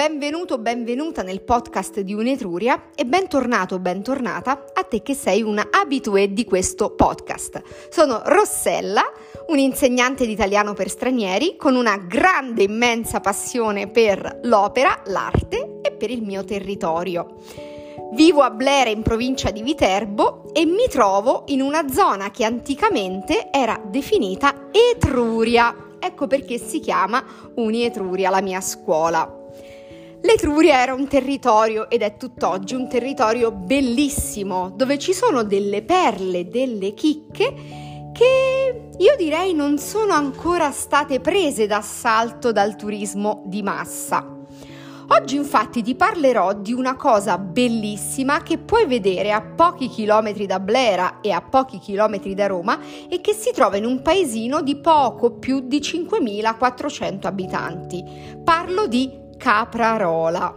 benvenuto, benvenuta nel podcast di Un'Etruria e bentornato, bentornata a te che sei una abitué di questo podcast. Sono Rossella, un'insegnante di italiano per stranieri con una grande, immensa passione per l'opera, l'arte e per il mio territorio. Vivo a Blera in provincia di Viterbo e mi trovo in una zona che anticamente era definita Etruria. Ecco perché si chiama Unietruria, la mia scuola. L'Etruria era un territorio ed è tutt'oggi un territorio bellissimo dove ci sono delle perle, delle chicche che io direi non sono ancora state prese d'assalto dal turismo di massa. Oggi infatti ti parlerò di una cosa bellissima che puoi vedere a pochi chilometri da Blera e a pochi chilometri da Roma e che si trova in un paesino di poco più di 5.400 abitanti. Parlo di Caprarola.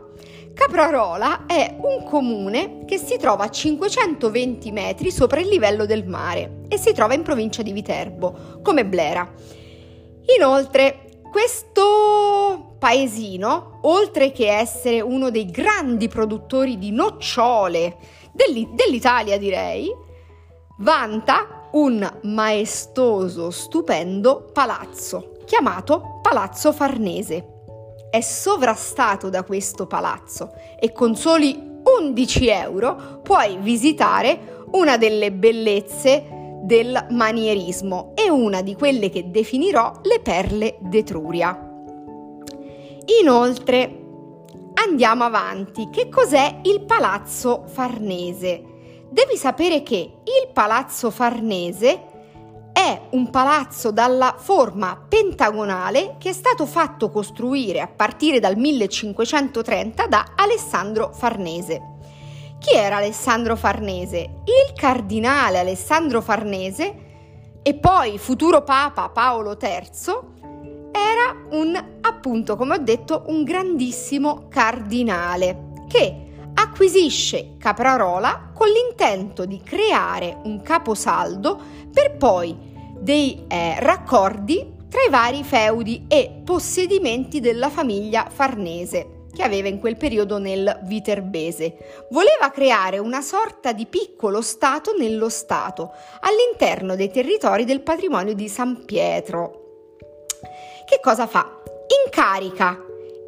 Caprarola è un comune che si trova a 520 metri sopra il livello del mare e si trova in provincia di Viterbo, come Blera. Inoltre, questo paesino, oltre che essere uno dei grandi produttori di nocciole dell'Italia, direi, vanta un maestoso, stupendo palazzo chiamato Palazzo Farnese. È sovrastato da questo palazzo e con soli 11 euro puoi visitare una delle bellezze del manierismo e una di quelle che definirò le perle d'Etruria. Inoltre, andiamo avanti. Che cos'è il Palazzo Farnese? Devi sapere che il Palazzo Farnese è un palazzo dalla forma pentagonale che è stato fatto costruire a partire dal 1530 da Alessandro Farnese. Chi era Alessandro Farnese? Il cardinale Alessandro Farnese e poi futuro papa Paolo III era un, appunto, come ho detto, un grandissimo cardinale che acquisisce Caprarola con l'intento di creare un caposaldo per poi dei eh, raccordi tra i vari feudi e possedimenti della famiglia Farnese che aveva in quel periodo nel Viterbese. Voleva creare una sorta di piccolo Stato nello Stato all'interno dei territori del patrimonio di San Pietro, che cosa fa? Incarica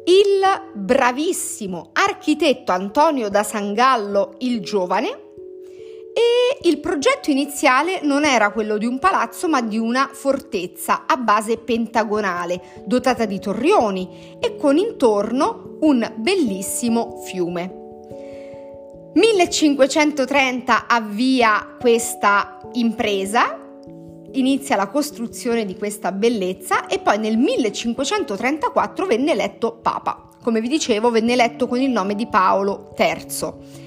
il bravissimo architetto Antonio da Sangallo il giovane il progetto iniziale non era quello di un palazzo ma di una fortezza a base pentagonale dotata di torrioni e con intorno un bellissimo fiume. 1530 avvia questa impresa inizia la costruzione di questa bellezza e poi nel 1534 venne eletto papa. Come vi dicevo, venne eletto con il nome di Paolo III.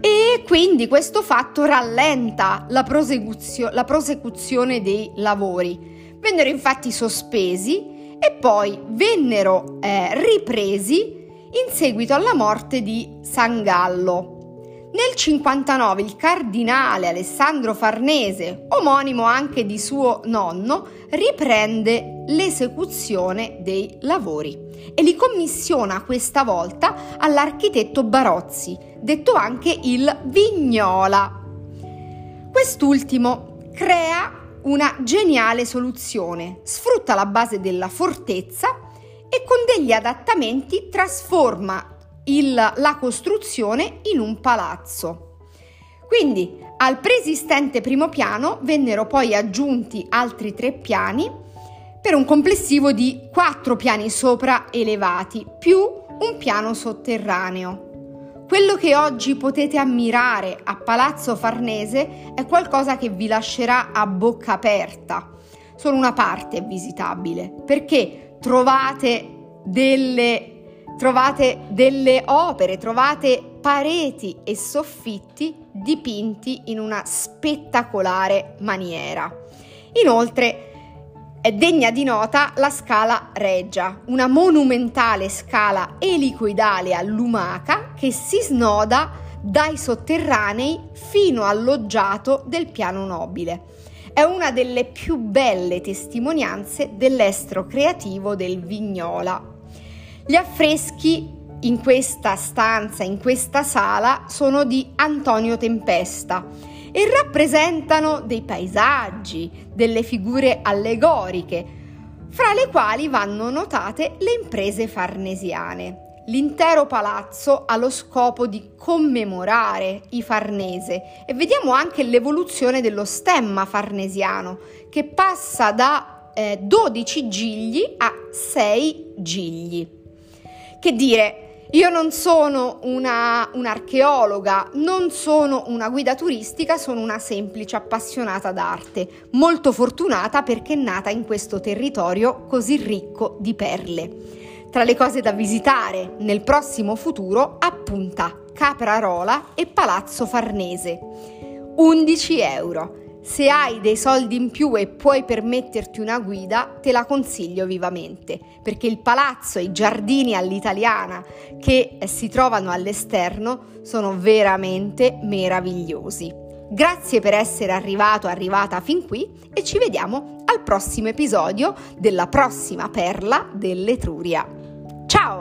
E quindi questo fatto rallenta la, prosecuzio- la prosecuzione dei lavori. Vennero infatti sospesi e poi vennero eh, ripresi in seguito alla morte di San Gallo. Nel 59 il cardinale Alessandro Farnese, omonimo anche di suo nonno, riprende l'esecuzione dei lavori e li commissiona questa volta all'architetto Barozzi, detto anche il Vignola. Quest'ultimo crea una geniale soluzione, sfrutta la base della fortezza e con degli adattamenti trasforma il, la costruzione in un palazzo. Quindi al preesistente primo piano vennero poi aggiunti altri tre piani per un complessivo di quattro piani sopra elevati più un piano sotterraneo. Quello che oggi potete ammirare a Palazzo Farnese è qualcosa che vi lascerà a bocca aperta. Solo una parte è visitabile perché trovate delle trovate delle opere, trovate pareti e soffitti dipinti in una spettacolare maniera. Inoltre è degna di nota la scala Reggia, una monumentale scala elicoidale a lumaca che si snoda dai sotterranei fino al loggiato del piano nobile. È una delle più belle testimonianze dell'estro creativo del Vignola gli affreschi in questa stanza, in questa sala, sono di Antonio Tempesta e rappresentano dei paesaggi, delle figure allegoriche, fra le quali vanno notate le imprese farnesiane. L'intero palazzo ha lo scopo di commemorare i Farnese e vediamo anche l'evoluzione dello stemma farnesiano che passa da eh, 12 gigli a 6 gigli. Che dire, io non sono una, un'archeologa, non sono una guida turistica, sono una semplice appassionata d'arte, molto fortunata perché nata in questo territorio così ricco di perle. Tra le cose da visitare nel prossimo futuro appunta Caprarola e Palazzo Farnese. 11 euro. Se hai dei soldi in più e puoi permetterti una guida, te la consiglio vivamente, perché il palazzo e i giardini all'italiana che si trovano all'esterno sono veramente meravigliosi. Grazie per essere arrivato, arrivata fin qui e ci vediamo al prossimo episodio della prossima perla dell'Etruria. Ciao!